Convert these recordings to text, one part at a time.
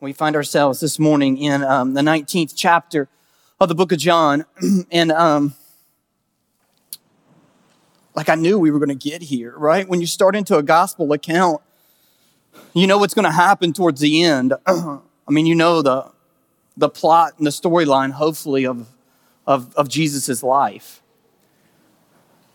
We find ourselves this morning in um, the 19th chapter of the book of John. and um, like I knew we were going to get here, right? When you start into a gospel account, you know what's going to happen towards the end. I mean, you know the, the plot and the storyline, hopefully, of, of, of Jesus' life.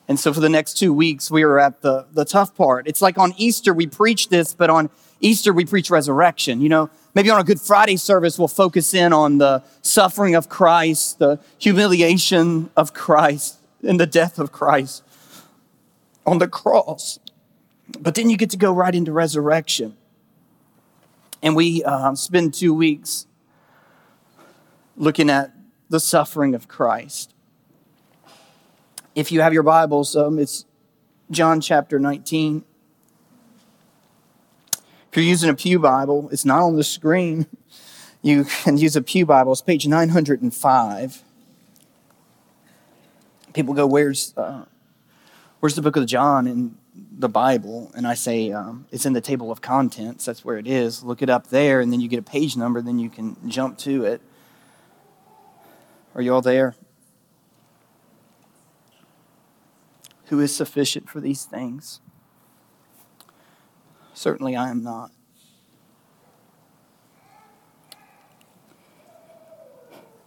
And so for the next two weeks, we are at the, the tough part. It's like on Easter, we preach this, but on Easter, we preach resurrection. You know, Maybe on a Good Friday service, we'll focus in on the suffering of Christ, the humiliation of Christ, and the death of Christ on the cross. But then you get to go right into resurrection. And we uh, spend two weeks looking at the suffering of Christ. If you have your Bibles, um, it's John chapter 19. If you're using a Pew Bible, it's not on the screen. You can use a Pew Bible. It's page 905. People go, Where's, uh, where's the book of John in the Bible? And I say, um, It's in the table of contents. That's where it is. Look it up there, and then you get a page number, then you can jump to it. Are you all there? Who is sufficient for these things? Certainly, I am not.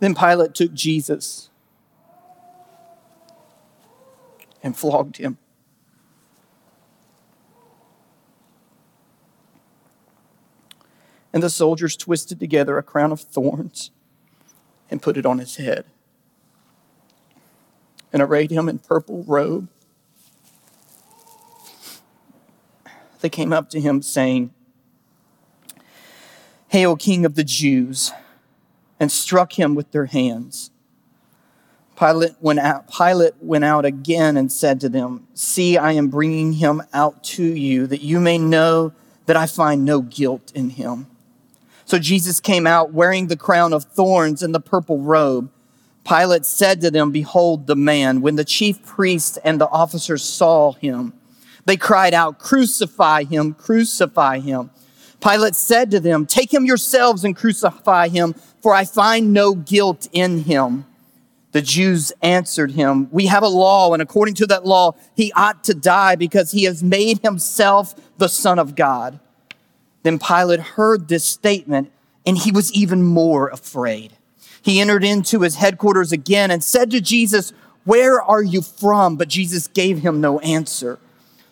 Then Pilate took Jesus and flogged him. And the soldiers twisted together a crown of thorns and put it on his head and arrayed him in purple robe they came up to him saying, Hail, King of the Jews, and struck him with their hands. Pilate went, out, Pilate went out again and said to them, See, I am bringing him out to you, that you may know that I find no guilt in him. So Jesus came out wearing the crown of thorns and the purple robe. Pilate said to them, Behold the man. When the chief priests and the officers saw him, they cried out, Crucify him, crucify him. Pilate said to them, Take him yourselves and crucify him, for I find no guilt in him. The Jews answered him, We have a law, and according to that law, he ought to die because he has made himself the Son of God. Then Pilate heard this statement, and he was even more afraid. He entered into his headquarters again and said to Jesus, Where are you from? But Jesus gave him no answer.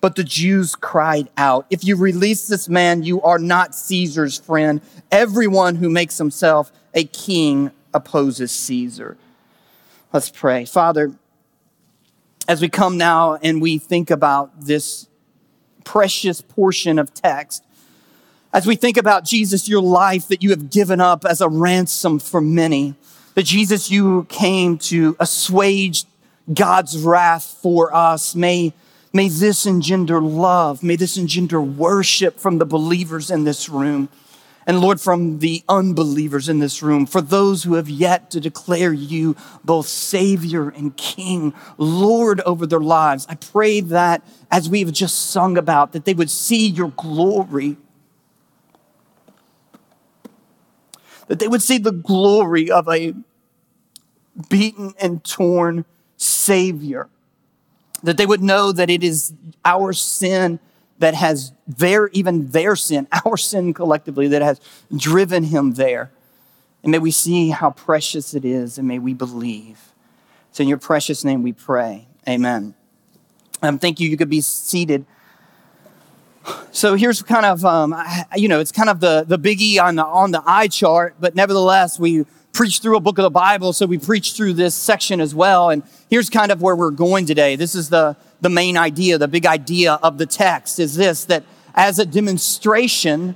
But the Jews cried out, If you release this man, you are not Caesar's friend. Everyone who makes himself a king opposes Caesar. Let's pray. Father, as we come now and we think about this precious portion of text, as we think about Jesus, your life that you have given up as a ransom for many, that Jesus, you came to assuage God's wrath for us. May May this engender love. May this engender worship from the believers in this room. And Lord, from the unbelievers in this room, for those who have yet to declare you both Savior and King, Lord over their lives, I pray that as we've just sung about, that they would see your glory. That they would see the glory of a beaten and torn Savior that they would know that it is our sin that has their, even their sin, our sin collectively, that has driven him there. And may we see how precious it is, and may we believe. It's in your precious name we pray. Amen. Um, thank you. You could be seated. So here's kind of, um, you know, it's kind of the, the biggie on the, on the eye chart, but nevertheless, we preach through a book of the Bible, so we preach through this section as well. And here's kind of where we're going today. This is the, the main idea, the big idea of the text is this that as a demonstration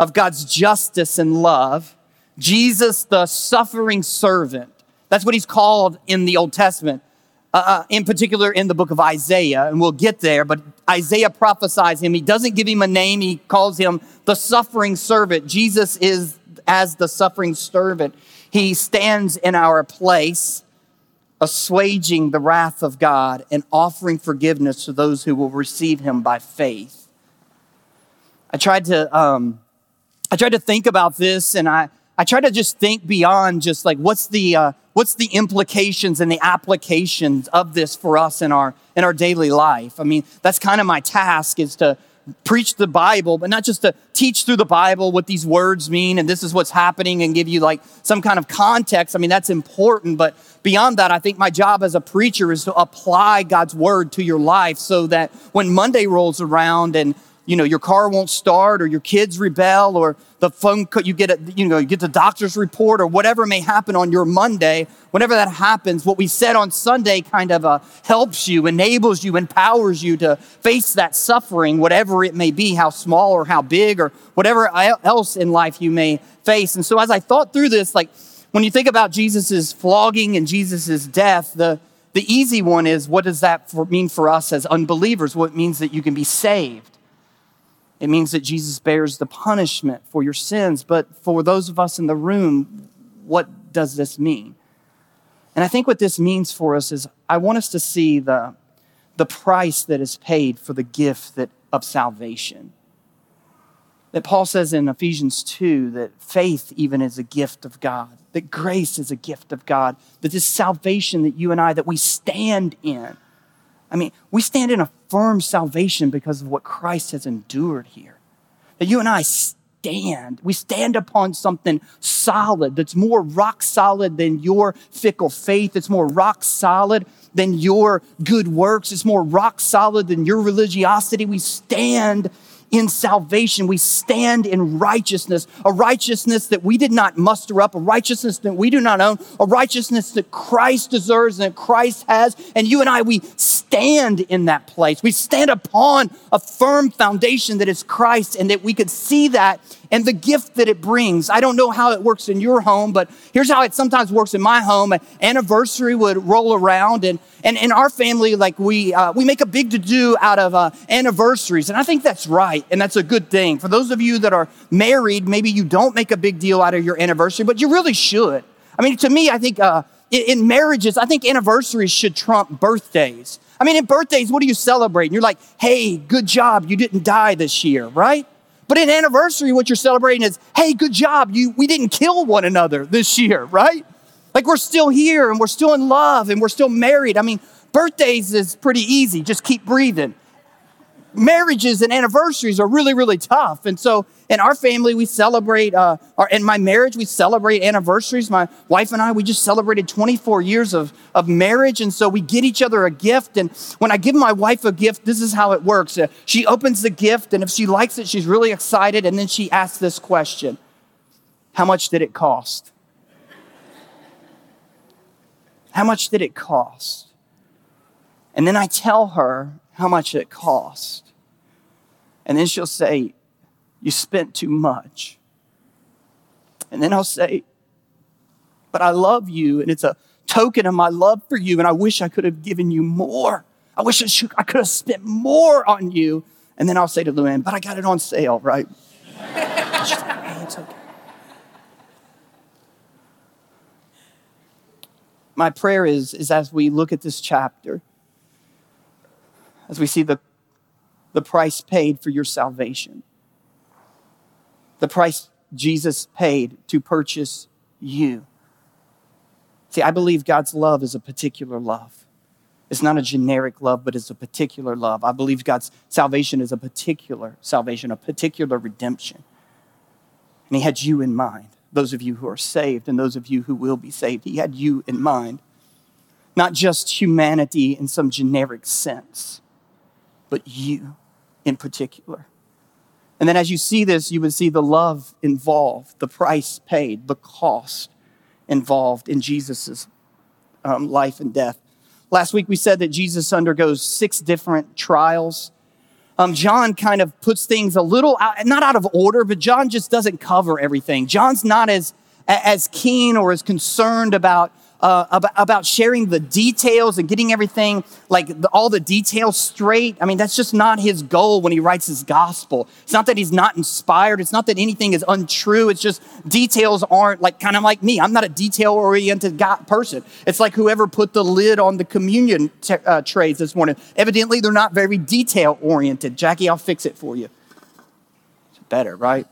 of God's justice and love, Jesus, the suffering servant, That's what he's called in the Old Testament. Uh, uh, in particular in the book of Isaiah, and we'll get there, but Isaiah prophesies him. He doesn't give him a name, he calls him the suffering servant. Jesus is as the suffering servant. He stands in our place, assuaging the wrath of God and offering forgiveness to those who will receive him by faith. I tried to, um, I tried to think about this, and I, I tried to just think beyond just like what's the, uh, what's the implications and the applications of this for us in our in our daily life i mean that's kind of my task is to preach the bible but not just to teach through the bible what these words mean and this is what's happening and give you like some kind of context. I mean that's important but beyond that i think my job as a preacher is to apply god's word to your life so that when monday rolls around and you know your car won't start or your kids rebel or the phone cut you get a, you know you get the doctor's report or whatever may happen on your monday. Whenever that happens what we said on sunday kind of uh, helps you enables you empowers you to face that suffering whatever it may be how small or how big or whatever else in life you may face. And so as i thought through this like when you think about jesus' flogging and jesus' death the the easy one is what does that for, mean for us as unbelievers? Well, means that you can be saved it means that Jesus bears the punishment for your sins. But for those of us in the room, what does this mean? And I think what this means for us is I want us to see the, the price that is paid for the gift that, of salvation. That Paul says in Ephesians 2 that faith even is a gift of God, that grace is a gift of God, that this salvation that you and I, that we stand in, I mean, we stand in a firm salvation because of what Christ has endured here. That you and I stand, we stand upon something solid that's more rock solid than your fickle faith. It's more rock solid than your good works. It's more rock solid than your religiosity. We stand in salvation. We stand in righteousness, a righteousness that we did not muster up, a righteousness that we do not own, a righteousness that Christ deserves and that Christ has. And you and I, we stand in that place. We stand upon a firm foundation that is Christ and that we could see that and the gift that it brings. I don't know how it works in your home, but here's how it sometimes works in my home. An anniversary would roll around, and, and in our family, like we, uh, we make a big to do out of uh, anniversaries. And I think that's right, and that's a good thing. For those of you that are married, maybe you don't make a big deal out of your anniversary, but you really should. I mean, to me, I think uh, in, marriages, I think anniversaries should trump birthdays. I mean, in birthdays, what do you celebrate? And you're like, hey, good job, you didn't die this year, right? But in anniversary, what you're celebrating is, hey, good job. You, we didn't kill one another this year, right? Like we're still here and we're still in love and we're still married. I mean, birthdays is pretty easy. Just keep breathing marriages and anniversaries are really, really tough. And so in our family, we celebrate, uh, our, in my marriage, we celebrate anniversaries. My wife and I, we just celebrated 24 years of, of marriage. And so we get each other a gift. And when I give my wife a gift, this is how it works. Uh, she opens the gift, and if she likes it, she's really excited. And then she asks this question How much did it cost? How much did it cost? And then I tell her how much it cost. And then she'll say, You spent too much. And then I'll say, But I love you, and it's a token of my love for you, and I wish I could have given you more. I wish I, could have spent more on you. And then I'll say to Luann, But I got it on sale, right? It's okay. My prayer is, is as we look at this chapter, as we see the the price paid for your salvation. The price Jesus paid to purchase you. See, I believe God's love is a particular love. It's not a generic love, but it's a particular love. I believe God's salvation is a particular salvation, a particular redemption. And He had you in mind, those of you who are saved and those of you who will be saved. He had you in mind. Not just humanity in some generic sense, but you in particular. And then as you see this, you would see the love involved, the price paid, the cost involved in Jesus' um, life and death. Last week we said that Jesus undergoes six different trials. Um, John kind of puts things a little out, not out of order, but John just doesn't cover everything. John's not as, as keen or as concerned about uh, about, about sharing the details and getting everything, like the, all the details straight. I mean, that's just not his goal when he writes his gospel. It's not that he's not inspired. It's not that anything is untrue. It's just details aren't like kind of like me. I'm not a detail oriented person. It's like whoever put the lid on the communion t- uh, trays this morning. Evidently, they're not very detail oriented. Jackie, I'll fix it for you. It's better, right?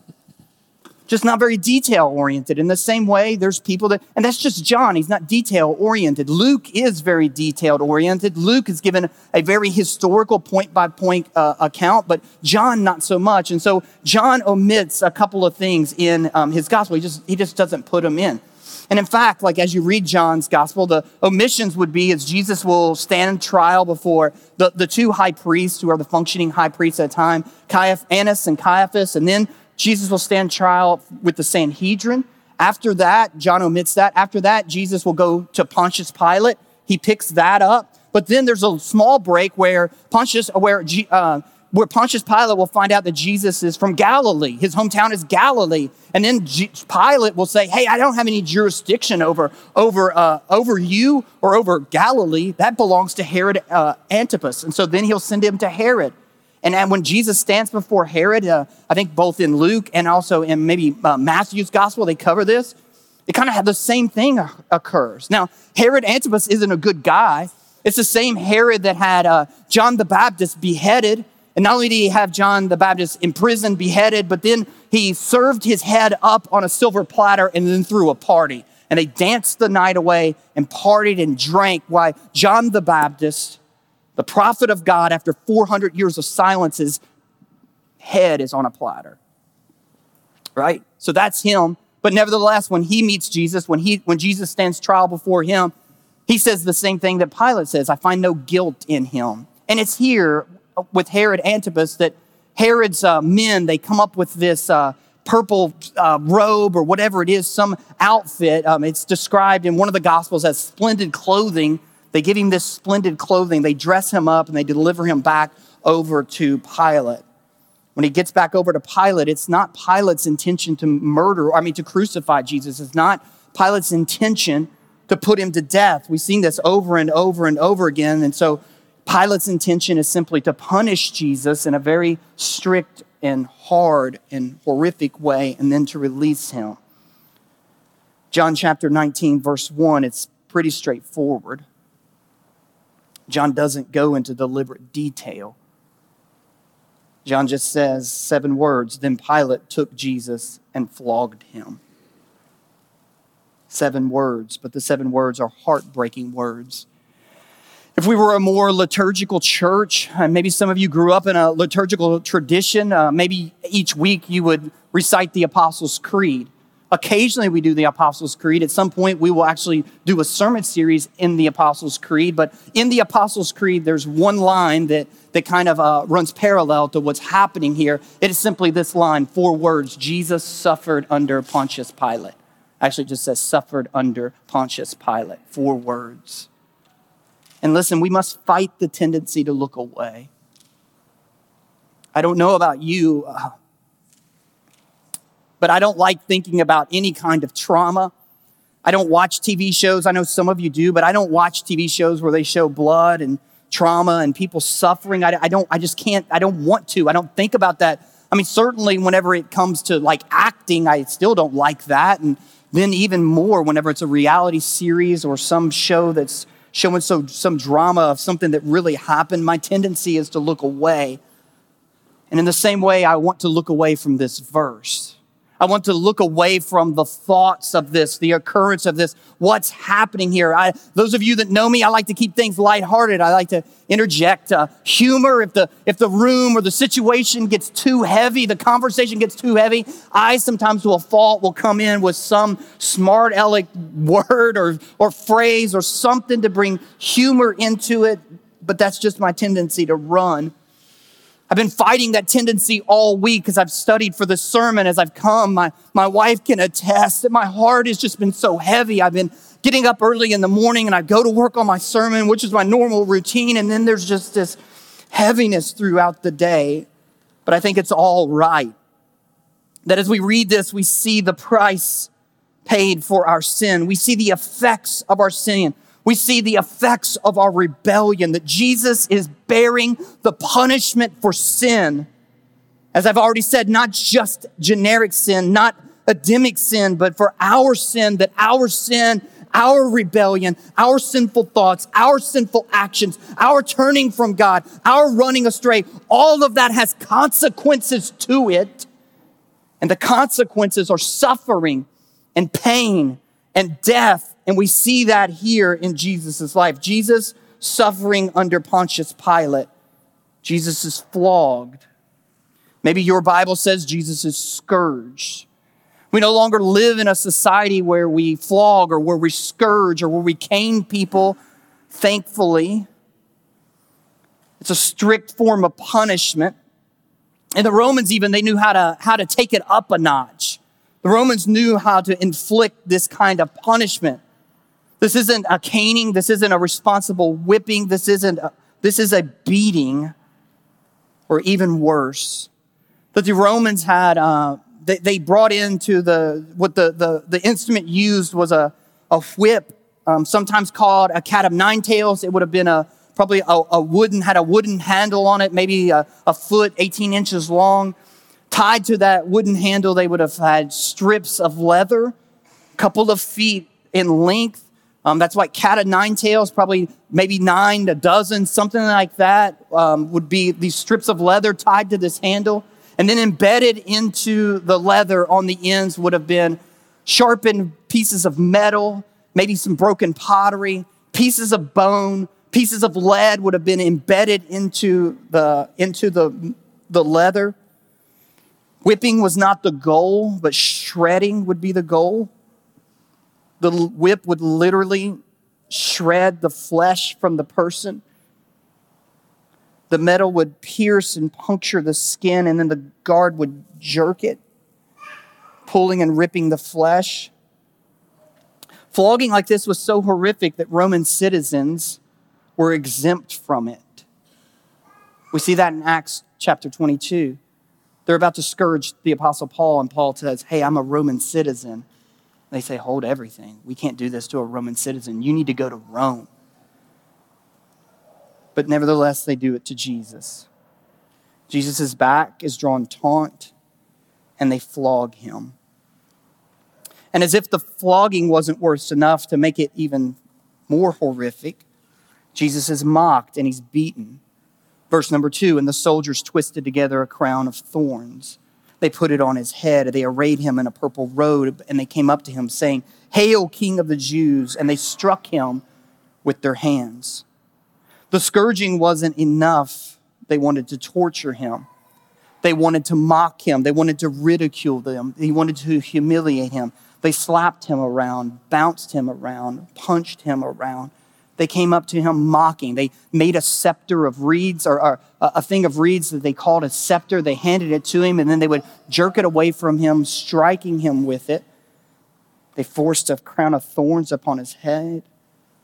Just not very detail oriented. In the same way, there's people that, and that's just John, he's not detail oriented. Luke is very detailed oriented. Luke is given a very historical point by point uh, account, but John not so much. And so John omits a couple of things in um, his gospel. He just, he just doesn't put them in. And in fact, like as you read John's gospel, the omissions would be as Jesus will stand trial before the, the two high priests who are the functioning high priests at the time, Caiaphas, Annas and Caiaphas, and then Jesus will stand trial with the Sanhedrin. After that, John omits that. After that, Jesus will go to Pontius Pilate. He picks that up. But then there's a small break where Pontius, where, uh, where Pontius Pilate will find out that Jesus is from Galilee. His hometown is Galilee. And then G- Pilate will say, Hey, I don't have any jurisdiction over, over, uh, over you or over Galilee. That belongs to Herod uh, Antipas. And so then he'll send him to Herod. And, when Jesus stands before Herod, uh, I think both in Luke and also in maybe uh, Matthew's gospel, they cover this. It kind of had the same thing occurs. Now, Herod Antipas isn't a good guy. It's the same Herod that had uh, John the Baptist beheaded. And not only did he have John the Baptist imprisoned, beheaded, but then he served his head up on a silver platter and then threw a party. And they danced the night away and partied and drank while John the Baptist the prophet of God, after 400 years of silence, his head is on a platter. Right? So that's him. But nevertheless, when he meets Jesus, when, he, when Jesus stands trial before him, he says the same thing that Pilate says I find no guilt in him. And it's here with Herod Antipas that Herod's uh, men, they come up with this uh, purple uh, robe or whatever it is, some outfit. Um, it's described in one of the Gospels as splendid clothing they give him this splendid clothing, they dress him up, and they deliver him back over to Pilate. When he gets back over to Pilate, it's not Pilate's intention to murder, I mean, to crucify Jesus. It's not Pilate's intention to put him to death. We've seen this over and over and over again. And so Pilate's intention is simply to punish Jesus in a very strict and hard and horrific way and then to release him. John chapter 19, verse 1, it's pretty straightforward. John doesn't go into deliberate detail. John just says seven words. Then Pilate took Jesus and flogged him. Seven words, but the seven words are heartbreaking words. If we were a more liturgical church, and maybe some of you grew up in a liturgical tradition, uh, maybe each week you would recite the Apostles' Creed. Occasionally, we do the Apostles' Creed. At some point, we will actually do a sermon series in the Apostles' Creed. But in the Apostles' Creed, there's one line that, that kind of uh, runs parallel to what's happening here. It is simply this line four words Jesus suffered under Pontius Pilate. Actually, just says suffered under Pontius Pilate. Four words. And listen, we must fight the tendency to look away. I don't know about you. Uh, but I don't like thinking about any kind of trauma. I don't watch TV shows. I know some of you do, but I don't watch TV shows where they show blood and trauma and people suffering. I, I don't, I just can't, I don't want to. I don't think about that. I mean, certainly whenever it comes to like acting, I still don't like that. And then even more whenever it's a reality series or some show that's showing so, some drama of something that really happened, my tendency is to look away. And in the same way, I want to look away from this verse. I want to look away from the thoughts of this, the occurrence of this, what's happening here. I, those of you that know me, I like to keep things lighthearted. I like to interject uh, humor. If the, if the room or the situation gets too heavy, the conversation gets too heavy, I sometimes will fault, will come in with some smart aleck word or, or phrase or something to bring humor into it. But that's just my tendency to run I've been fighting that tendency all week as I've studied for the sermon as I've come. My, my wife can attest that my heart has just been so heavy. I've been getting up early in the morning and I go to work on my sermon, which is my normal routine, and then there's just this heaviness throughout the day. But I think it's all right. That as we read this, we see the price paid for our sin. We see the effects of our sin. We see the effects of our rebellion, that Jesus is bearing the punishment for sin. As I've already said, not just generic sin, not Adamic sin, but for our sin, that our sin, our rebellion, our sinful thoughts, our sinful actions, our turning from God, our running astray, all of that has consequences to it. And the consequences are suffering and pain and death. And we see that here in Jesus' life. Jesus suffering under Pontius Pilate. Jesus is flogged. Maybe your Bible says Jesus is scourged. We no longer live in a society where we flog or where we scourge or where we cane people, thankfully. It's a strict form of punishment. And the Romans even, they knew how to, how to take it up a notch. The Romans knew how to inflict this kind of punishment. This isn't a caning. This isn't a responsible whipping. This isn't, a, this is a beating or even worse. But the Romans had, uh, they, they brought into the, what the, the, the instrument used was a, a whip, um, sometimes called a cat of nine tails. It would have been a, probably a, a wooden, had a wooden handle on it, maybe a, a foot, 18 inches long. Tied to that wooden handle, they would have had strips of leather, a couple of feet in length. Um, that's why cat of nine tails, probably maybe nine, a dozen, something like that, um, would be these strips of leather tied to this handle. And then embedded into the leather on the ends would have been sharpened pieces of metal, maybe some broken pottery, pieces of bone, pieces of lead would have been embedded into the, into the, the leather. Whipping was not the goal, but shredding would be the goal. The whip would literally shred the flesh from the person. The metal would pierce and puncture the skin, and then the guard would jerk it, pulling and ripping the flesh. Flogging like this was so horrific that Roman citizens were exempt from it. We see that in Acts chapter 22. They're about to scourge the Apostle Paul, and Paul says, Hey, I'm a Roman citizen. They say, Hold everything. We can't do this to a Roman citizen. You need to go to Rome but nevertheless, they do it to Jesus. Jesus' back is drawn taut, and they flog him. And as if the flogging wasn't worse enough to make it even more horrific, Jesus is mocked and he's beaten. Verse number two, and the soldiers twisted together a crown of thorns. They put it on his head, they arrayed him in a purple robe, and they came up to him, saying, Hail, King of the Jews! And they struck him with their hands. The scourging wasn't enough. They wanted to torture him. They wanted to mock him. They wanted to ridicule them. They wanted to humiliate him. They slapped him around, bounced him around, punched him around. They came up to him mocking. They made a scepter of reeds or, or a thing of reeds that they called a scepter. They handed it to him and then they would jerk it away from him, striking him with it. They forced a crown of thorns upon his head.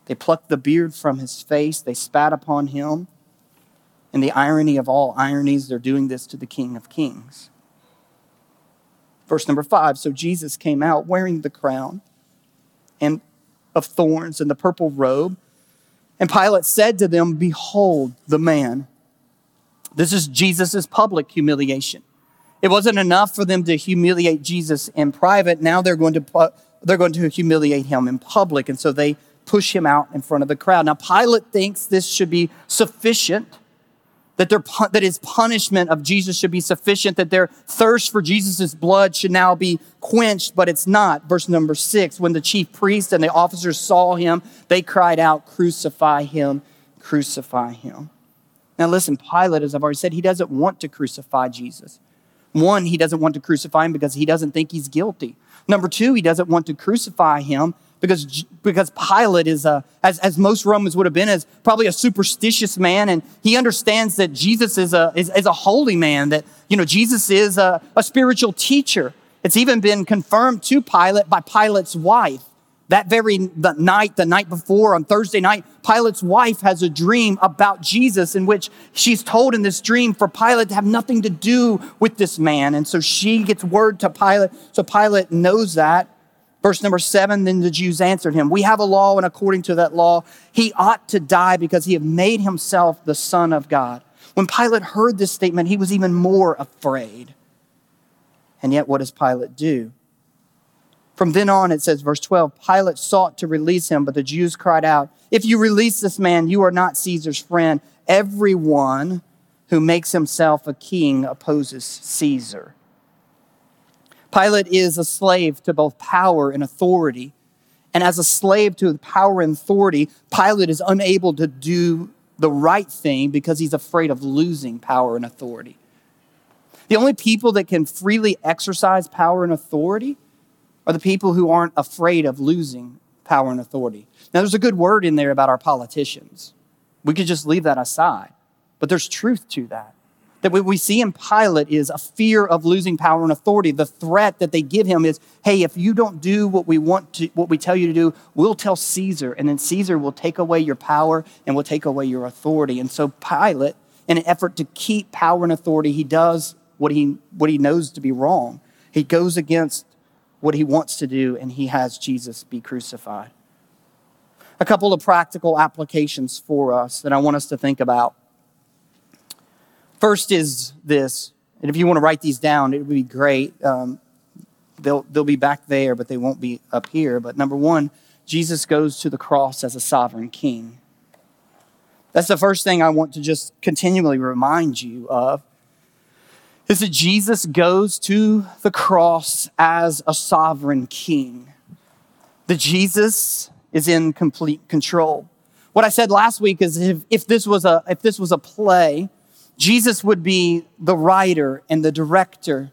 They plucked the beard from his face, they spat upon him. And the irony of all ironies, they're doing this to the King of Kings. Verse number five So Jesus came out wearing the crown and of thorns and the purple robe. And Pilate said to them, Behold the man. This is Jesus' public humiliation. It wasn't enough for them to humiliate Jesus in private. Now they're going to, they're going to humiliate him in public. And so they push him out in front of the crowd. Now, Pilate thinks this should be sufficient, that, their, that his punishment of Jesus should be sufficient, that their thirst for Jesus' blood should now be quenched, but it's not. Verse number six when the chief priest and the officers saw him, they cried out, Crucify him, crucify him. Now, listen, Pilate, as I've already said, he doesn't want to crucify Jesus. One, he doesn't want to crucify him because he doesn't think he's guilty. Number two, he doesn't want to crucify him because, because Pilate is, a, as, as most Romans would have been, is probably a superstitious man, and he understands that Jesus is a, is, is a holy man, that, you know, Jesus is a, a spiritual teacher. It's even been confirmed to Pilate by Pilate's wife. That very the night, the night before, on Thursday night, Pilate's wife has a dream about Jesus in which she's told in this dream for Pilate to have nothing to do with this man. And so she gets word to Pilate. So Pilate knows that Verse number seven, then the Jews answered him, We have a law, and according to that law, he ought to die because he had made himself the Son of God. When Pilate heard this statement, he was even more afraid. And yet, what does Pilate do? From then on, it says, verse 12 Pilate sought to release him, but the Jews cried out, If you release this man, you are not Caesar's friend. Everyone who makes himself a king opposes Caesar. Pilate is a slave to both power and authority. And as a slave to power and authority, Pilate is unable to do the right thing because he's afraid of losing power and authority. The only people that can freely exercise power and authority are the people who aren't afraid of losing power and authority. Now, there's a good word in there about our politicians. We could just leave that aside, but there's truth to that that what we see in Pilate is a fear of losing power and authority. The threat that they give him is, hey, if you don't do what we want to, what we tell you to do, we'll tell Caesar, and then Caesar will take away your power and will take away your authority. And so Pilate, in an effort to keep power and authority, he does what he, what he knows to be wrong. He goes against what he wants to do, and he has Jesus be crucified. A couple of practical applications for us that I want us to think about. First is this, and if you want to write these down, it would be great. Um, they'll, they'll be back there, but they won't be up here. But number one, Jesus goes to the cross as a sovereign king. That's the first thing I want to just continually remind you of is that Jesus goes to the cross as a sovereign king. That Jesus is in complete control. What I said last week is if, if this was a if this was a play, Jesus would be the writer and the director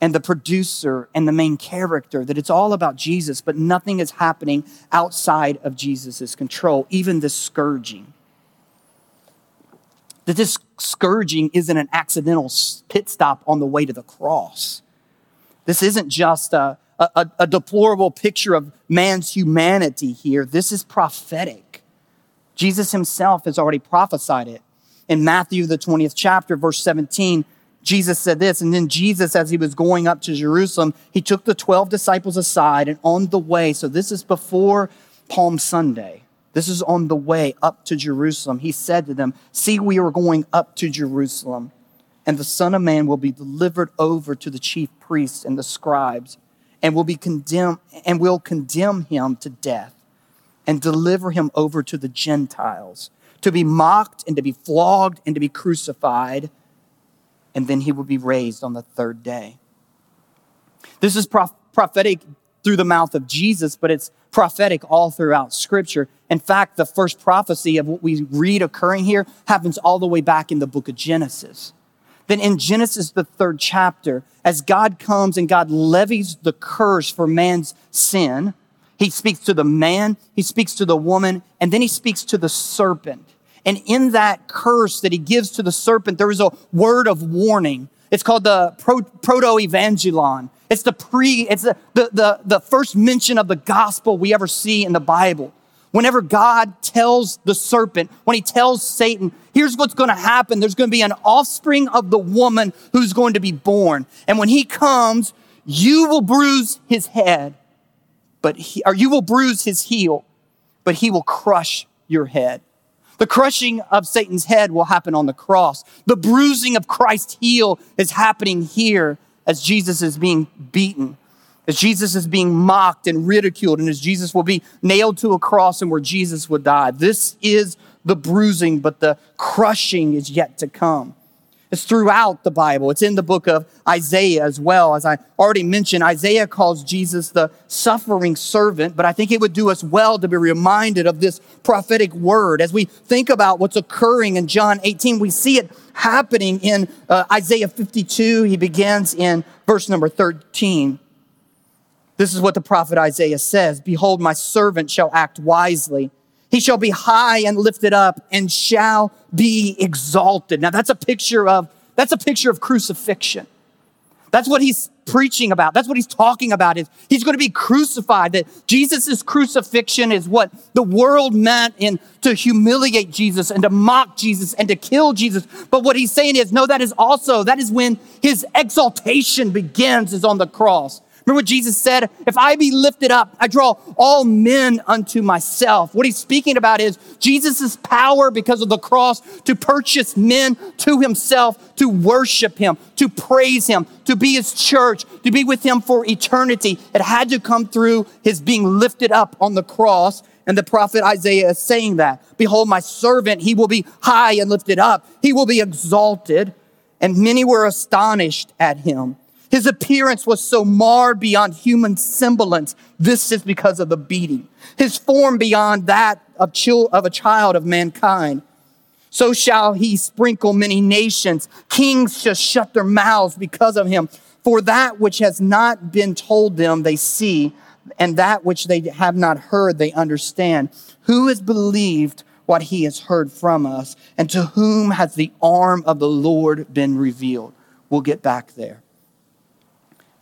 and the producer and the main character, that it's all about Jesus, but nothing is happening outside of Jesus' control, even the scourging. That this scourging isn't an accidental pit stop on the way to the cross. This isn't just a, a, a deplorable picture of man's humanity here. This is prophetic. Jesus himself has already prophesied it in Matthew, the 20th chapter, verse 17, Jesus said this, and then Jesus, as he was going up to Jerusalem, he took the 12 disciples aside and on the way, so this is before Palm Sunday, this is on the way up to Jerusalem, he said to them, See, we are going up to Jerusalem, and the Son of Man will be delivered over to the chief priests and the scribes, and will be condemned, and will condemn him to death, and deliver him over to the Gentiles to be mocked and to be flogged and to be crucified, and then he will be raised on the third day. This is prophetic through the mouth of Jesus, but it's prophetic all throughout Scripture. In fact, the first prophecy of what we read occurring here happens all the way back in the book of Genesis. Then in Genesis, the third chapter, as God comes and God levies the curse for man's sin, he speaks to the man, he speaks to the woman, and then he speaks to the serpent. And in that curse that he gives to the serpent, there is a word of warning. It's called the proto-evangelon. It's the pre, it's the, the, the, the first mention of the gospel we ever see in the Bible. Whenever God tells the serpent, when he tells Satan, here's what's going to happen. There's going to be an offspring of the woman who's going to be born. And when he comes, you will bruise his head, but he, or you will bruise his heel, but he will crush your head. The crushing of Satan's head will happen on the cross. The bruising of Christ's heel is happening here as Jesus is being beaten, as Jesus is being mocked and ridiculed, and as Jesus will be nailed to a cross and where Jesus would die. This is the bruising, but the crushing is yet to come. It's throughout the Bible. It's in the book of Isaiah as well. As I already mentioned, Isaiah calls Jesus the suffering servant, but I think it would do us well to be reminded of this prophetic word. As we think about what's occurring in John 18, we see it happening in uh, Isaiah 52. He begins in verse number 13. This is what the prophet Isaiah says Behold, my servant shall act wisely. He shall be high and lifted up and shall be exalted. Now that's a picture of, that's a picture of crucifixion. That's what he's preaching about. That's what he's talking about is he's going to be crucified. That Jesus' crucifixion is what the world meant in to humiliate Jesus and to mock Jesus and to kill Jesus. But what he's saying is, no, that is also, that is when his exaltation begins is on the cross. Remember what Jesus said? If I be lifted up, I draw all men unto myself. What he's speaking about is Jesus' power because of the cross to purchase men to himself, to worship him, to praise him, to be his church, to be with him for eternity. It had to come through his being lifted up on the cross. And the prophet Isaiah is saying that. Behold, my servant, he will be high and lifted up. He will be exalted. And many were astonished at him. His appearance was so marred beyond human semblance. This is because of the beating. His form beyond that of, of a child of mankind. So shall he sprinkle many nations. Kings shall shut their mouths because of him. For that which has not been told them, they see, and that which they have not heard, they understand. Who has believed what he has heard from us? And to whom has the arm of the Lord been revealed? We'll get back there.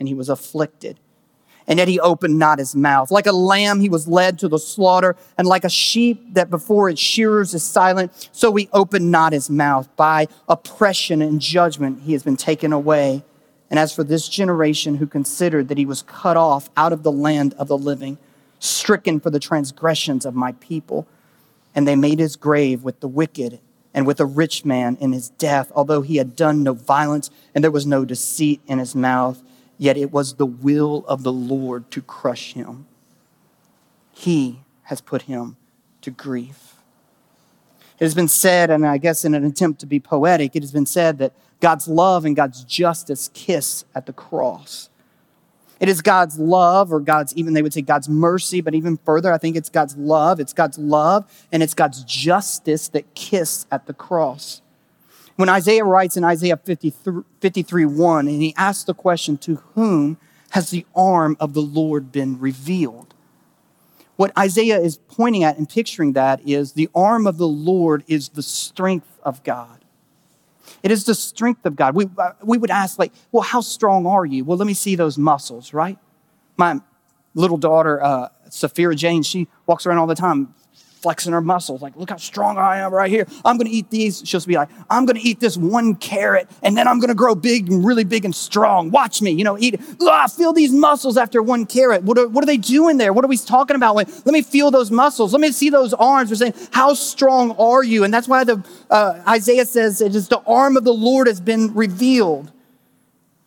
and he was afflicted and yet he opened not his mouth. Like a lamb, he was led to the slaughter, and like a sheep that before its shearers is silent, so he opened not his mouth. By oppression and judgment, he has been taken away. And as for this generation who considered that he was cut off out of the land of the living, stricken for the transgressions of my people, and they made his grave with the wicked and with a rich man in his death, although he had done no violence and there was no deceit in his mouth yet it was the will of the Lord to crush him. He has put him to grief. It has been said, and I guess in an attempt to be poetic, it has been said that God's love and God's justice kiss at the cross. It is God's love, or God's, even they would say God's mercy, but even further, I think it's God's love. It's God's love and it's God's justice that kiss at the cross. When Isaiah writes in Isaiah 53, 53 1, and he asks the question, To whom has the arm of the Lord been revealed? What Isaiah is pointing at and picturing that is the arm of the Lord is the strength of God. It is the strength of God. We, uh, we would ask, like, well, how strong are you? Well, let me see those muscles, right? My little daughter, uh, Safira Jane, she walks around all the time flexing her muscles, like, look how strong I am right here. I'm gonna eat these. She'll be like, I'm gonna eat this one carrot and then I'm gonna grow big and really big and strong. Watch me, you know, eat. Ah, feel these muscles after one carrot. What are, what are they doing there? What are we talking about? Let me feel those muscles. Let me see those arms. We're saying, how strong are you? And that's why the uh, Isaiah says it is the arm of the Lord has been revealed.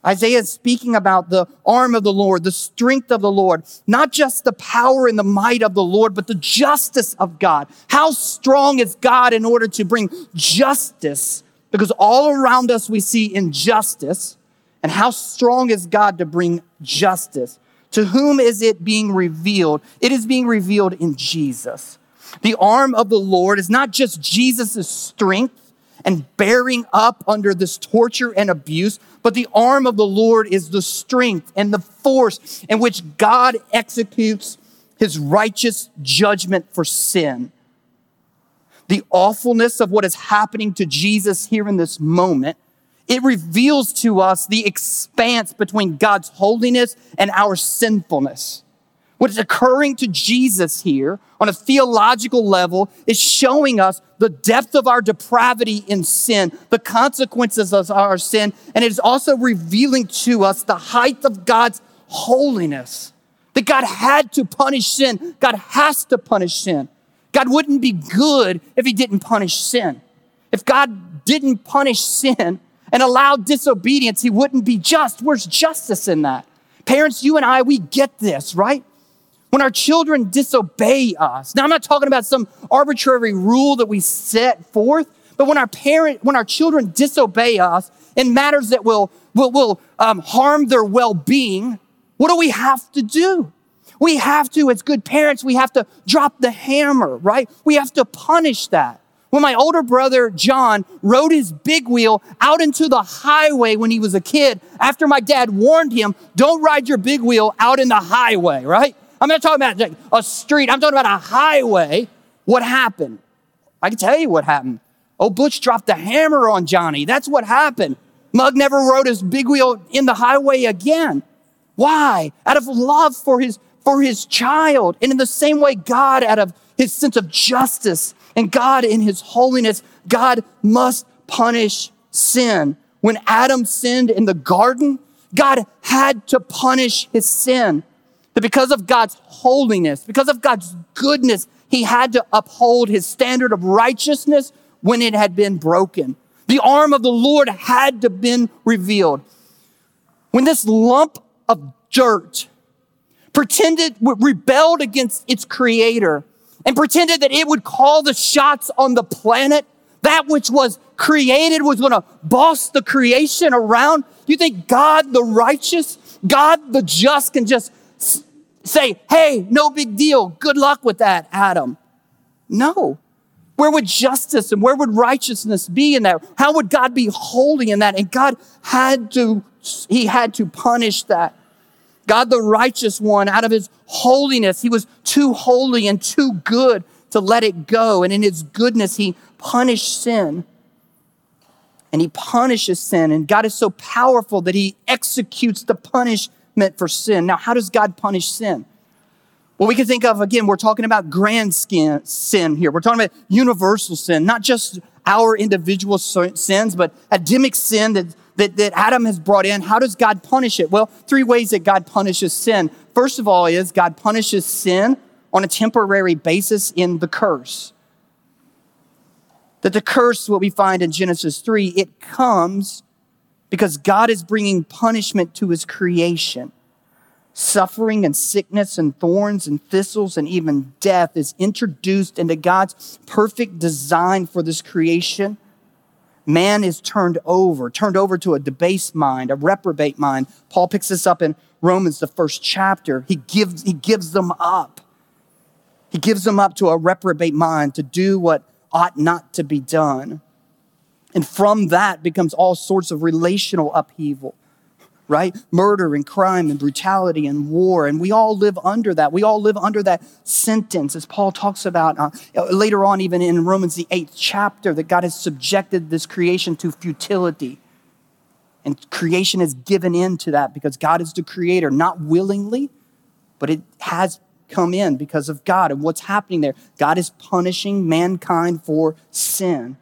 Isaiah is speaking about the arm of the Lord, the strength of the Lord, not just the power and the might of the Lord, but the justice of God. How strong is God in order to bring justice? Because all around us we see injustice. And how strong is God to bring justice? To whom is it being revealed? It is being revealed in Jesus. The arm of the Lord is not just Jesus' strength and bearing up under this torture and abuse, but the arm of the Lord is the strength and the force in which God executes his righteous judgment for sin. The awfulness of what is happening to Jesus here in this moment, it reveals to us the expanse between God's holiness and our sinfulness. What is occurring to Jesus here on a theological level is showing us the depth of our depravity in sin, the consequences of our sin, and it is also revealing to us the height of God's holiness. That God had to punish sin. God has to punish sin. God wouldn't be good if he didn't punish sin. If God didn't punish sin and allow disobedience, he wouldn't be just. Where's justice in that? Parents, you and I, we get this, right? When our children disobey us. Now, I'm not talking about some arbitrary rule that we set forth, but when our parent, when our children disobey us in matters that will, will, will um, harm their well-being, what do we have to do? We have to, as good parents, we have to drop the hammer, right? We have to punish that. When my older brother John rode his big wheel out into the highway when he was a kid, after my dad warned him, don't ride your big wheel out in the highway, right? I'm not talking about a street, I'm talking about a highway. What happened? I can tell you what happened. Oh, Butch dropped the hammer on Johnny. That's what happened. Mug never rode his big wheel in the highway again. Why? Out of love for his for his child. And in the same way, God, out of his sense of justice and God in his holiness, God must punish sin. When Adam sinned in the garden, God had to punish his sin. That because of God's holiness, because of God's goodness, he had to uphold his standard of righteousness when it had been broken. The arm of the Lord had to been revealed. When this lump of dirt pretended, rebelled against its creator and pretended that it would call the shots on the planet. That which was created was going to boss the creation around. You think God the righteous, God the just can just say, hey, no big deal. Good luck with that, Adam. No. Where would justice and where would righteousness be in that? How would God be holy in that? And God had to, he had to punish that. God, the righteous one, out of his holiness, he was too holy and too good to let it go. And in his goodness, he punished sin. And he punishes sin. And God is so powerful that he executes the punishment for sin. Now, how does God punish sin? Well, we can think of, again, we're talking about grand sin here. We're talking about universal sin, not just our individual sins, but Adamic sin that that, that Adam has brought in, how does God punish it? Well, three ways that God punishes sin. First of all, is God punishes sin on a temporary basis in the curse. That the curse, what we find in Genesis 3, it comes because God is bringing punishment to his creation. Suffering and sickness and thorns and thistles and even death is introduced into God's perfect design for this creation man is turned over, turned over to a debased mind, a reprobate mind. Paul picks this up in Romans, the first chapter. He gives, he gives them up. He gives them up to a reprobate mind to do what ought not to be done. And from that becomes all sorts of relational upheaval right? Murder and crime and brutality and war. And we all live under that. We all live under that sentence, as Paul talks about uh, later on, even in Romans, the eighth chapter, that God has subjected this creation to futility. And creation is given in to that because God is the creator, not willingly, but it has come in because of God. And what's happening there? God is punishing mankind for sin.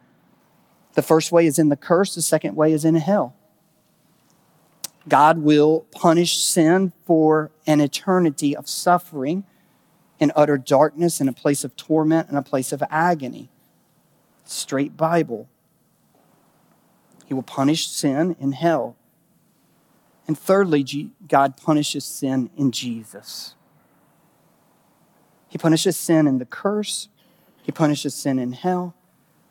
The first way is in the curse, the second way is in hell. God will punish sin for an eternity of suffering in utter darkness, in a place of torment, in a place of agony. Straight Bible. He will punish sin in hell. And thirdly, God punishes sin in Jesus. He punishes sin in the curse, He punishes sin in hell.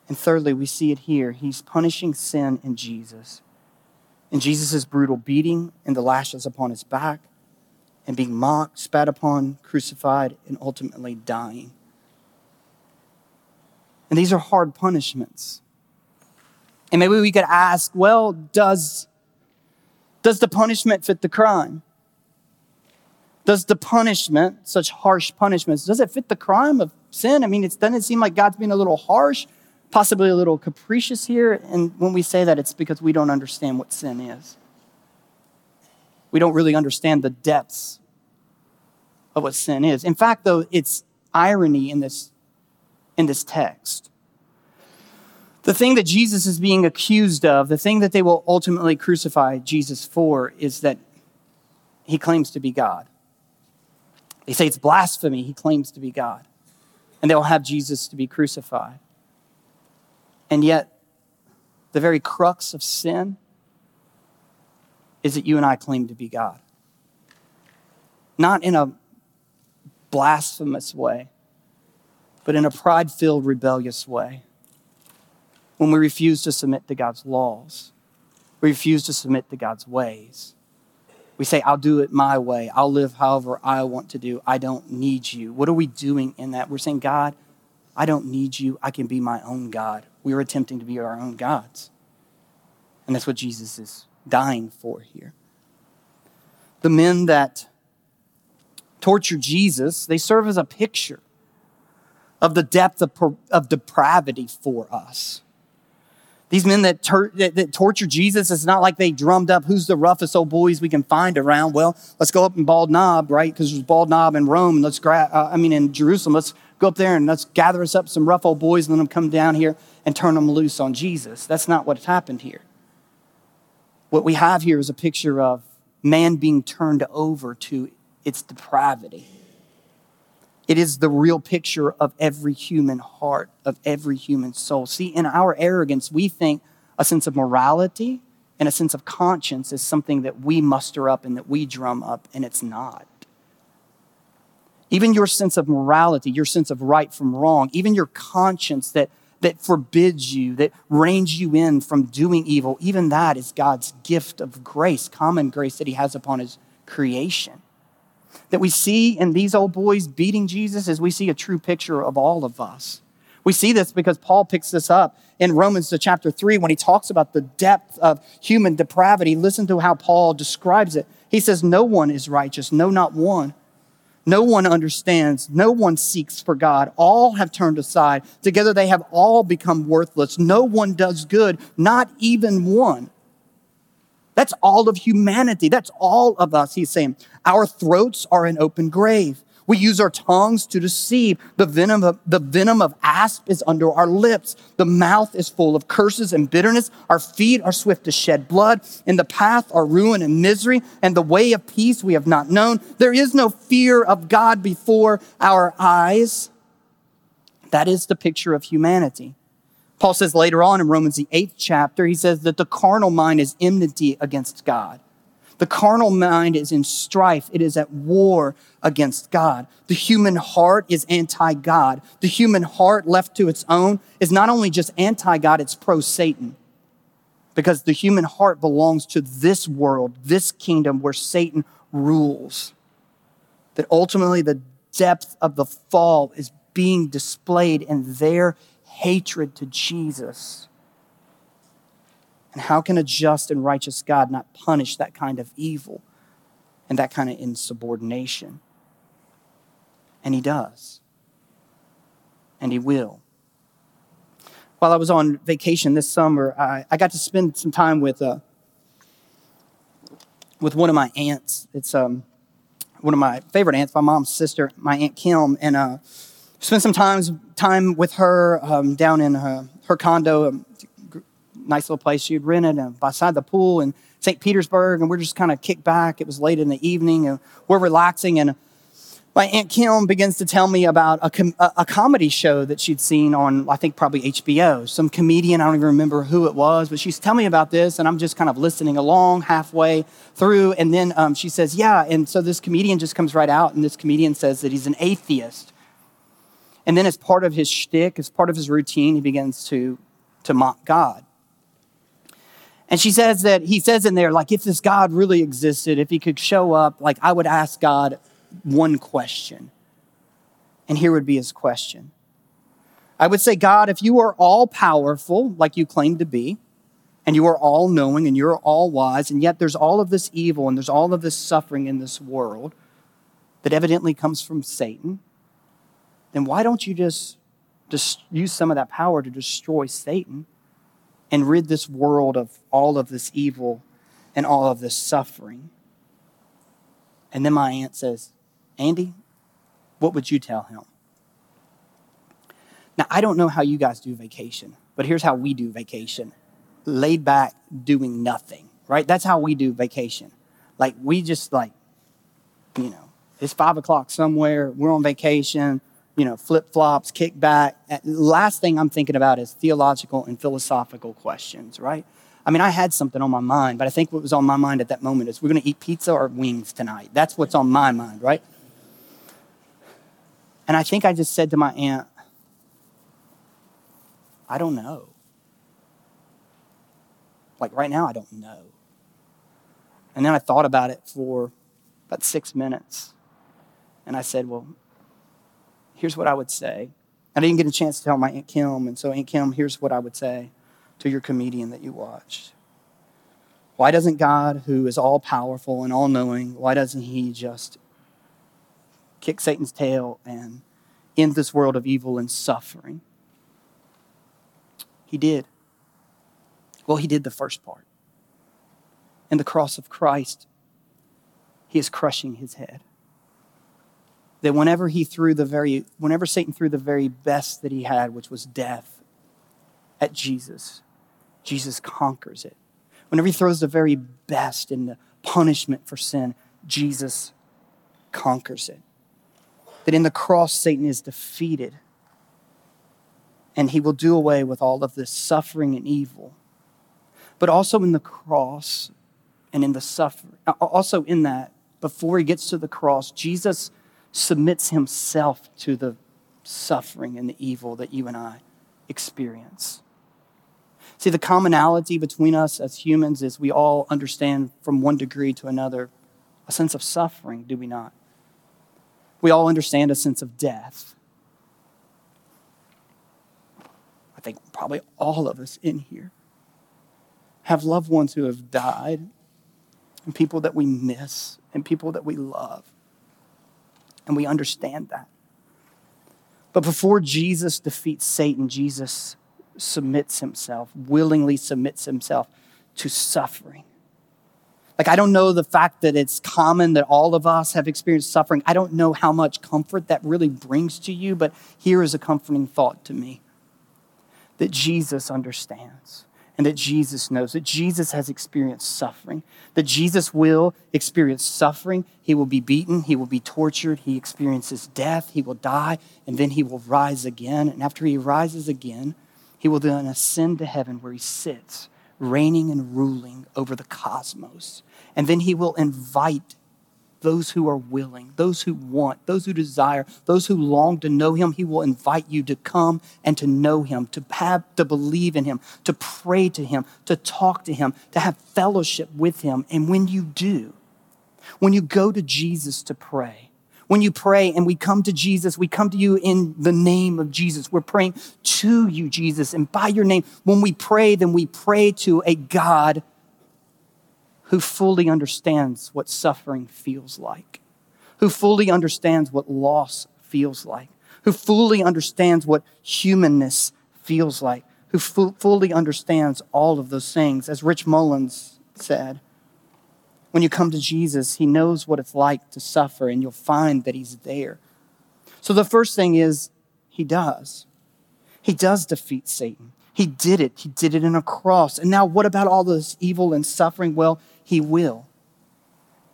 And thirdly, we see it here. He's punishing sin in Jesus in Jesus' brutal beating and the lashes upon his back, and being mocked, spat upon, crucified, and ultimately dying. And these are hard punishments. And maybe we could ask, well, does, does the punishment fit the crime? Does the punishment, such harsh punishments, does it fit the crime of sin? I mean, doesn't it seem like God's being a little harsh possibly a little capricious here. And when we say that, it's because we don't understand what sin is. We don't really understand the depths of what sin is. In fact, though, it's irony in this, in this text. The thing that Jesus is being accused of, the thing that they will ultimately crucify Jesus for, is that he claims to be God. They say it's blasphemy. He claims to be God. And they will have Jesus to be crucified. And yet, the very crux of sin is that you and I claim to be God. Not in a blasphemous way, but in a pride filled, rebellious way. When we refuse to submit to God's laws, we refuse to submit to God's ways. We say, I'll do it my way. I'll live however I want to do. I don't need you. What are we doing in that? We're saying, God, I don't need you. I can be my own God. We are attempting to be our own gods. And that's what Jesus is dying for here. The men that torture Jesus, they serve as a picture of the depth of, of depravity for us. These men that, ter- that, that, torture Jesus, it's not like they drummed up who's the roughest old boys we can find around. Well, let's go up in Bald Knob, right? Because there's Bald Knob in Rome, and let's grab, uh, I mean, in Jerusalem. Let's go up there and let's gather us up some rough old boys and let them come down here and turn them loose on Jesus. That's not what's happened here. What we have here is a picture of man being turned over to its depravity. It is the real picture of every human heart, of every human soul. See, in our arrogance, we think a sense of morality and a sense of conscience is something that we muster up and that we drum up, and it's not. Even your sense of morality, your sense of right from wrong, even your conscience that, that forbids you, that reins you in from doing evil, even that is God's gift of grace, common grace that He has upon His creation that we see in these old boys beating Jesus is we see a true picture of all of us. We see this because Paul picks this up in Romans chapter 3 when he talks about the depth of human depravity. Listen to how Paul describes it. He says, No one is righteous, no, not one. No one understands. No one seeks for God. All have turned aside. Together they have all become worthless. No one does good, not even one. That's all of humanity. That's all of us, he's saying. Our throats are an open grave. We use our tongues to deceive. The venom of, the venom of asp is under our lips. The mouth is full of curses and bitterness. Our feet are swift to shed blood. In the path are ruin and misery, and the way of peace we have not known. There is no fear of God before our eyes. That is the picture of humanity. Paul says later on in Romans, the eighth chapter, he says that the carnal mind is enmity against God. The carnal mind is in strife. It is at war against God. The human heart is anti God. The human heart, left to its own, is not only just anti God, it's pro Satan. Because the human heart belongs to this world, this kingdom where Satan rules. That ultimately the depth of the fall is being displayed in their hatred to Jesus. And how can a just and righteous God not punish that kind of evil and that kind of insubordination? And He does. And He will. While I was on vacation this summer, I, I got to spend some time with, uh, with one of my aunts. It's um, one of my favorite aunts, my mom's sister, my Aunt Kim. And uh, spent some time, time with her um, down in her, her condo, a nice little place she had rented uh, beside the pool in St. Petersburg, and we're just kind of kicked back. It was late in the evening, and we're relaxing, and my Aunt Kim begins to tell me about a, com- a comedy show that she'd seen on, I think, probably HBO. Some comedian, I don't even remember who it was, but she's telling me about this, and I'm just kind of listening along halfway through. And then um, she says, Yeah. And so this comedian just comes right out, and this comedian says that he's an atheist. And then, as part of his shtick, as part of his routine, he begins to, to mock God. And she says that he says in there, like, if this God really existed, if he could show up, like, I would ask God one question. And here would be his question I would say, God, if you are all powerful, like you claim to be, and you are all knowing and you're all wise, and yet there's all of this evil and there's all of this suffering in this world that evidently comes from Satan then why don't you just, just use some of that power to destroy Satan and rid this world of all of this evil and all of this suffering? And then my aunt says, Andy, what would you tell him? Now, I don't know how you guys do vacation, but here's how we do vacation laid back, doing nothing, right? That's how we do vacation. Like, we just, like, you know, it's five o'clock somewhere, we're on vacation, you know, flip flops, kick back. Last thing I'm thinking about is theological and philosophical questions, right? I mean, I had something on my mind, but I think what was on my mind at that moment is we're going to eat pizza or wings tonight. That's what's on my mind, right? And I think I just said to my aunt, I don't know. Like right now, I don't know. And then I thought about it for about six minutes. And I said, Well, here's what I would say. I didn't get a chance to tell my Aunt Kim. And so, Aunt Kim, here's what I would say to your comedian that you watched. Why doesn't God, who is all powerful and all knowing, why doesn't He just kick Satan's tail and end this world of evil and suffering? He did. Well, He did the first part. In the cross of Christ, He is crushing His head that whenever he threw the very whenever satan threw the very best that he had which was death at jesus jesus conquers it. Whenever he throws the very best in the punishment for sin jesus conquers it. That in the cross satan is defeated and he will do away with all of this suffering and evil. But also in the cross and in the suffering also in that before he gets to the cross jesus submits himself to the suffering and the evil that you and I experience. See, the commonality between us as humans is we all understand from one degree to another a sense of suffering, do we not? We all understand a sense of death. I think probably all of us in here have loved ones who have died, and people that we miss, and people that we love and we understand that. But before Jesus defeats Satan, Jesus submits himself, willingly submits himself to suffering. Like, I don't know the fact that it's common that all of us have experienced suffering. I don't know how much comfort that really brings to you, but here is a comforting thought to me that Jesus understands and that Jesus knows, that Jesus has experienced suffering, that Jesus will experience suffering. He will be beaten, he will be tortured, he experiences death, he will die, and then he will rise again. And after he rises again, he will then ascend to heaven where he sits, reigning and ruling over the cosmos. And then he will invite those who are willing, those who want, those who desire, those who long to know him. He will invite you to come and to know him, to have to believe in him, to pray to him, to talk to him, to have fellowship with him. And when you do, when you go to Jesus to pray, when you pray and we come to Jesus, we come to you in the name of Jesus. We're praying to you, Jesus, and by your name. When we pray, then we pray to a God who fully understands what suffering feels like, who fully understands what loss feels like, who fully understands what humanness feels like, who fu- fully understands all of those things. As Rich Mullins said, when you come to Jesus, he knows what it's like to suffer, and you'll find that he's there. So the first thing is, he does. He does defeat Satan. He did it. He did it in a cross. And now, what about all this evil and suffering? Well, he will.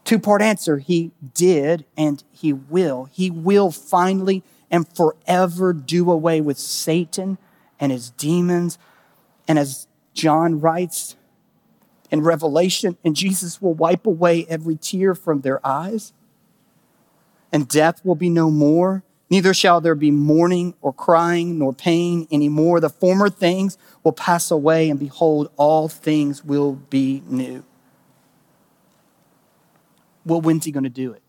Two part answer He did and He will. He will finally and forever do away with Satan and his demons. And as John writes in Revelation, and Jesus will wipe away every tear from their eyes, and death will be no more. Neither shall there be mourning or crying nor pain anymore. The former things will pass away, and behold, all things will be new. Well, when's he going to do it?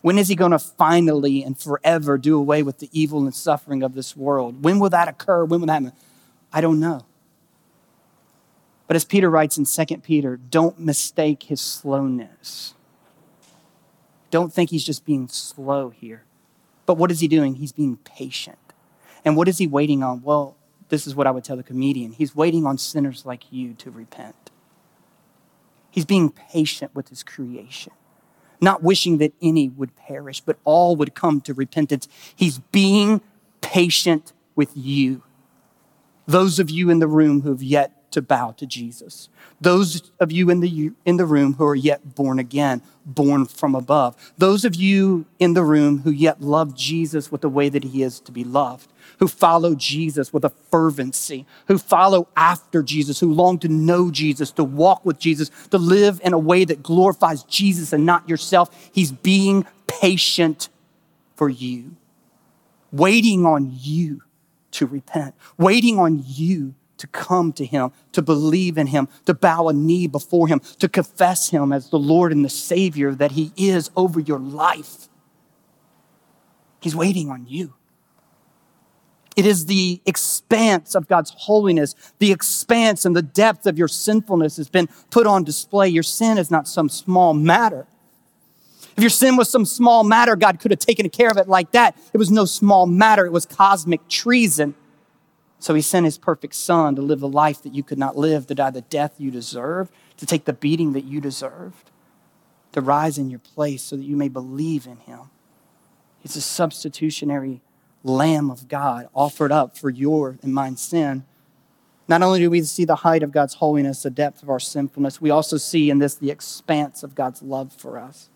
When is he going to finally and forever do away with the evil and suffering of this world? When will that occur? When will that happen? I don't know. But as Peter writes in 2 Peter, don't mistake his slowness. Don't think he's just being slow here. But what is he doing? He's being patient. And what is he waiting on? Well, this is what I would tell the comedian. He's waiting on sinners like you to repent. He's being patient with his creation, not wishing that any would perish, but all would come to repentance. He's being patient with you. Those of you in the room who have yet to bow to Jesus. Those of you in the, in the room who are yet born again, born from above. Those of you in the room who yet love Jesus with the way that he is to be loved, who follow Jesus with a fervency, who follow after Jesus, who long to know Jesus, to walk with Jesus, to live in a way that glorifies Jesus and not yourself. He's being patient for you, waiting on you to repent, waiting on you to come to Him, to believe in Him, to bow a knee before Him, to confess Him as the Lord and the Savior that He is over your life. He's waiting on you. It is the expanse of God's holiness, the expanse and the depth of your sinfulness has been put on display. Your sin is not some small matter. If your sin was some small matter, God could have taken care of it like that. It was no small matter, it was cosmic treason. So he sent his perfect son to live the life that you could not live, to die the death you deserved, to take the beating that you deserved, to rise in your place so that you may believe in him. It's a substitutionary Lamb of God offered up for your and mine sin. Not only do we see the height of God's holiness, the depth of our sinfulness, we also see in this the expanse of God's love for us.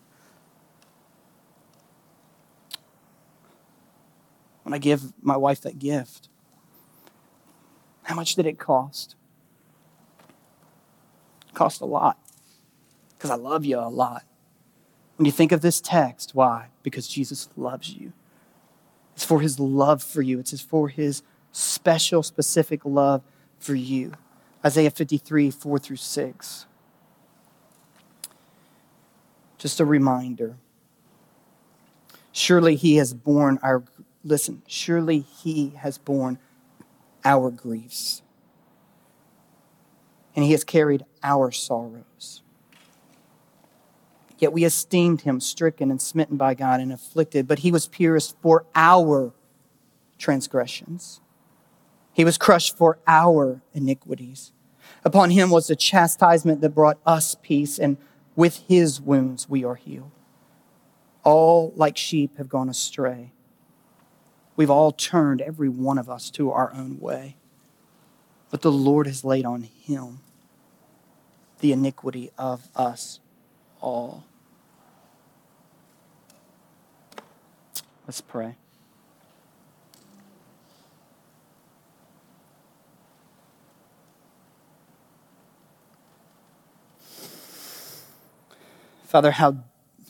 When I give my wife that gift, how much did it cost? It cost a lot because I love you a lot. When you think of this text, why? Because Jesus loves you. It's for his love for you, it's for his special, specific love for you. Isaiah 53, 4 through 6. Just a reminder. Surely he has borne our, listen, surely he has borne our griefs. And he has carried our sorrows. Yet we esteemed him stricken and smitten by God and afflicted, but he was pierced for our transgressions. He was crushed for our iniquities. Upon him was the chastisement that brought us peace, and with his wounds we are healed. All like sheep have gone astray. We've all turned, every one of us, to our own way. But the Lord has laid on him the iniquity of us all. Let's pray. Father, how,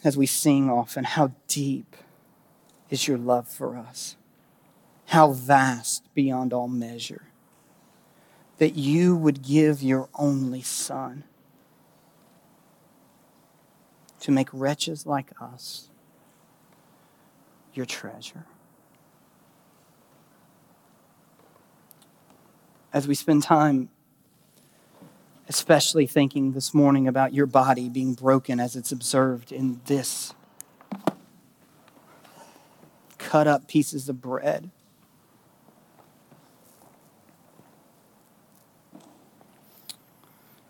as we sing often, how deep is your love for us? How vast beyond all measure that you would give your only Son to make wretches like us your treasure. As we spend time, especially thinking this morning about your body being broken as it's observed in this cut up pieces of bread.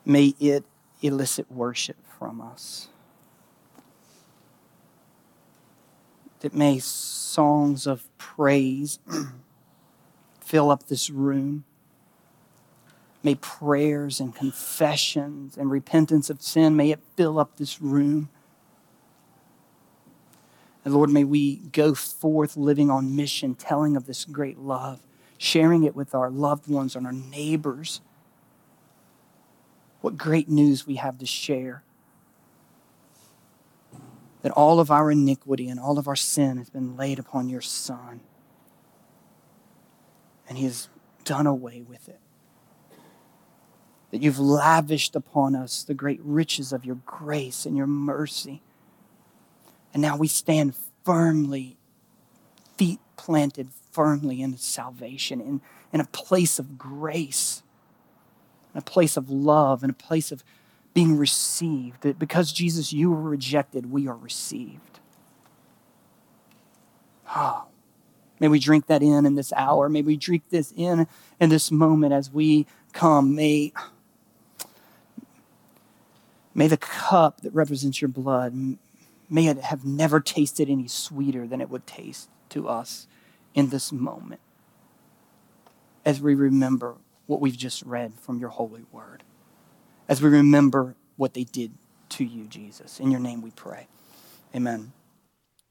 May it elicit worship from us. that may songs of praise fill up this room. May prayers and confessions and repentance of sin, may it fill up this room. And Lord, may we go forth living on mission, telling of this great love, sharing it with our loved ones and our neighbors. What great news we have to share that all of our iniquity and all of our sin has been laid upon your Son. And He has done away with it. That you've lavished upon us the great riches of your grace and your mercy. And now we stand firmly, feet planted firmly in salvation, in, in a place of grace, a place of love, and a place of being received. That because Jesus, you were rejected, we are received. Oh, may we drink that in in this hour. May we drink this in in this moment as we come. May, may the cup that represents your blood, may it have never tasted any sweeter than it would taste to us in this moment as we remember what we've just read from your holy word as we remember what they did to you, Jesus. In your name we pray. Amen.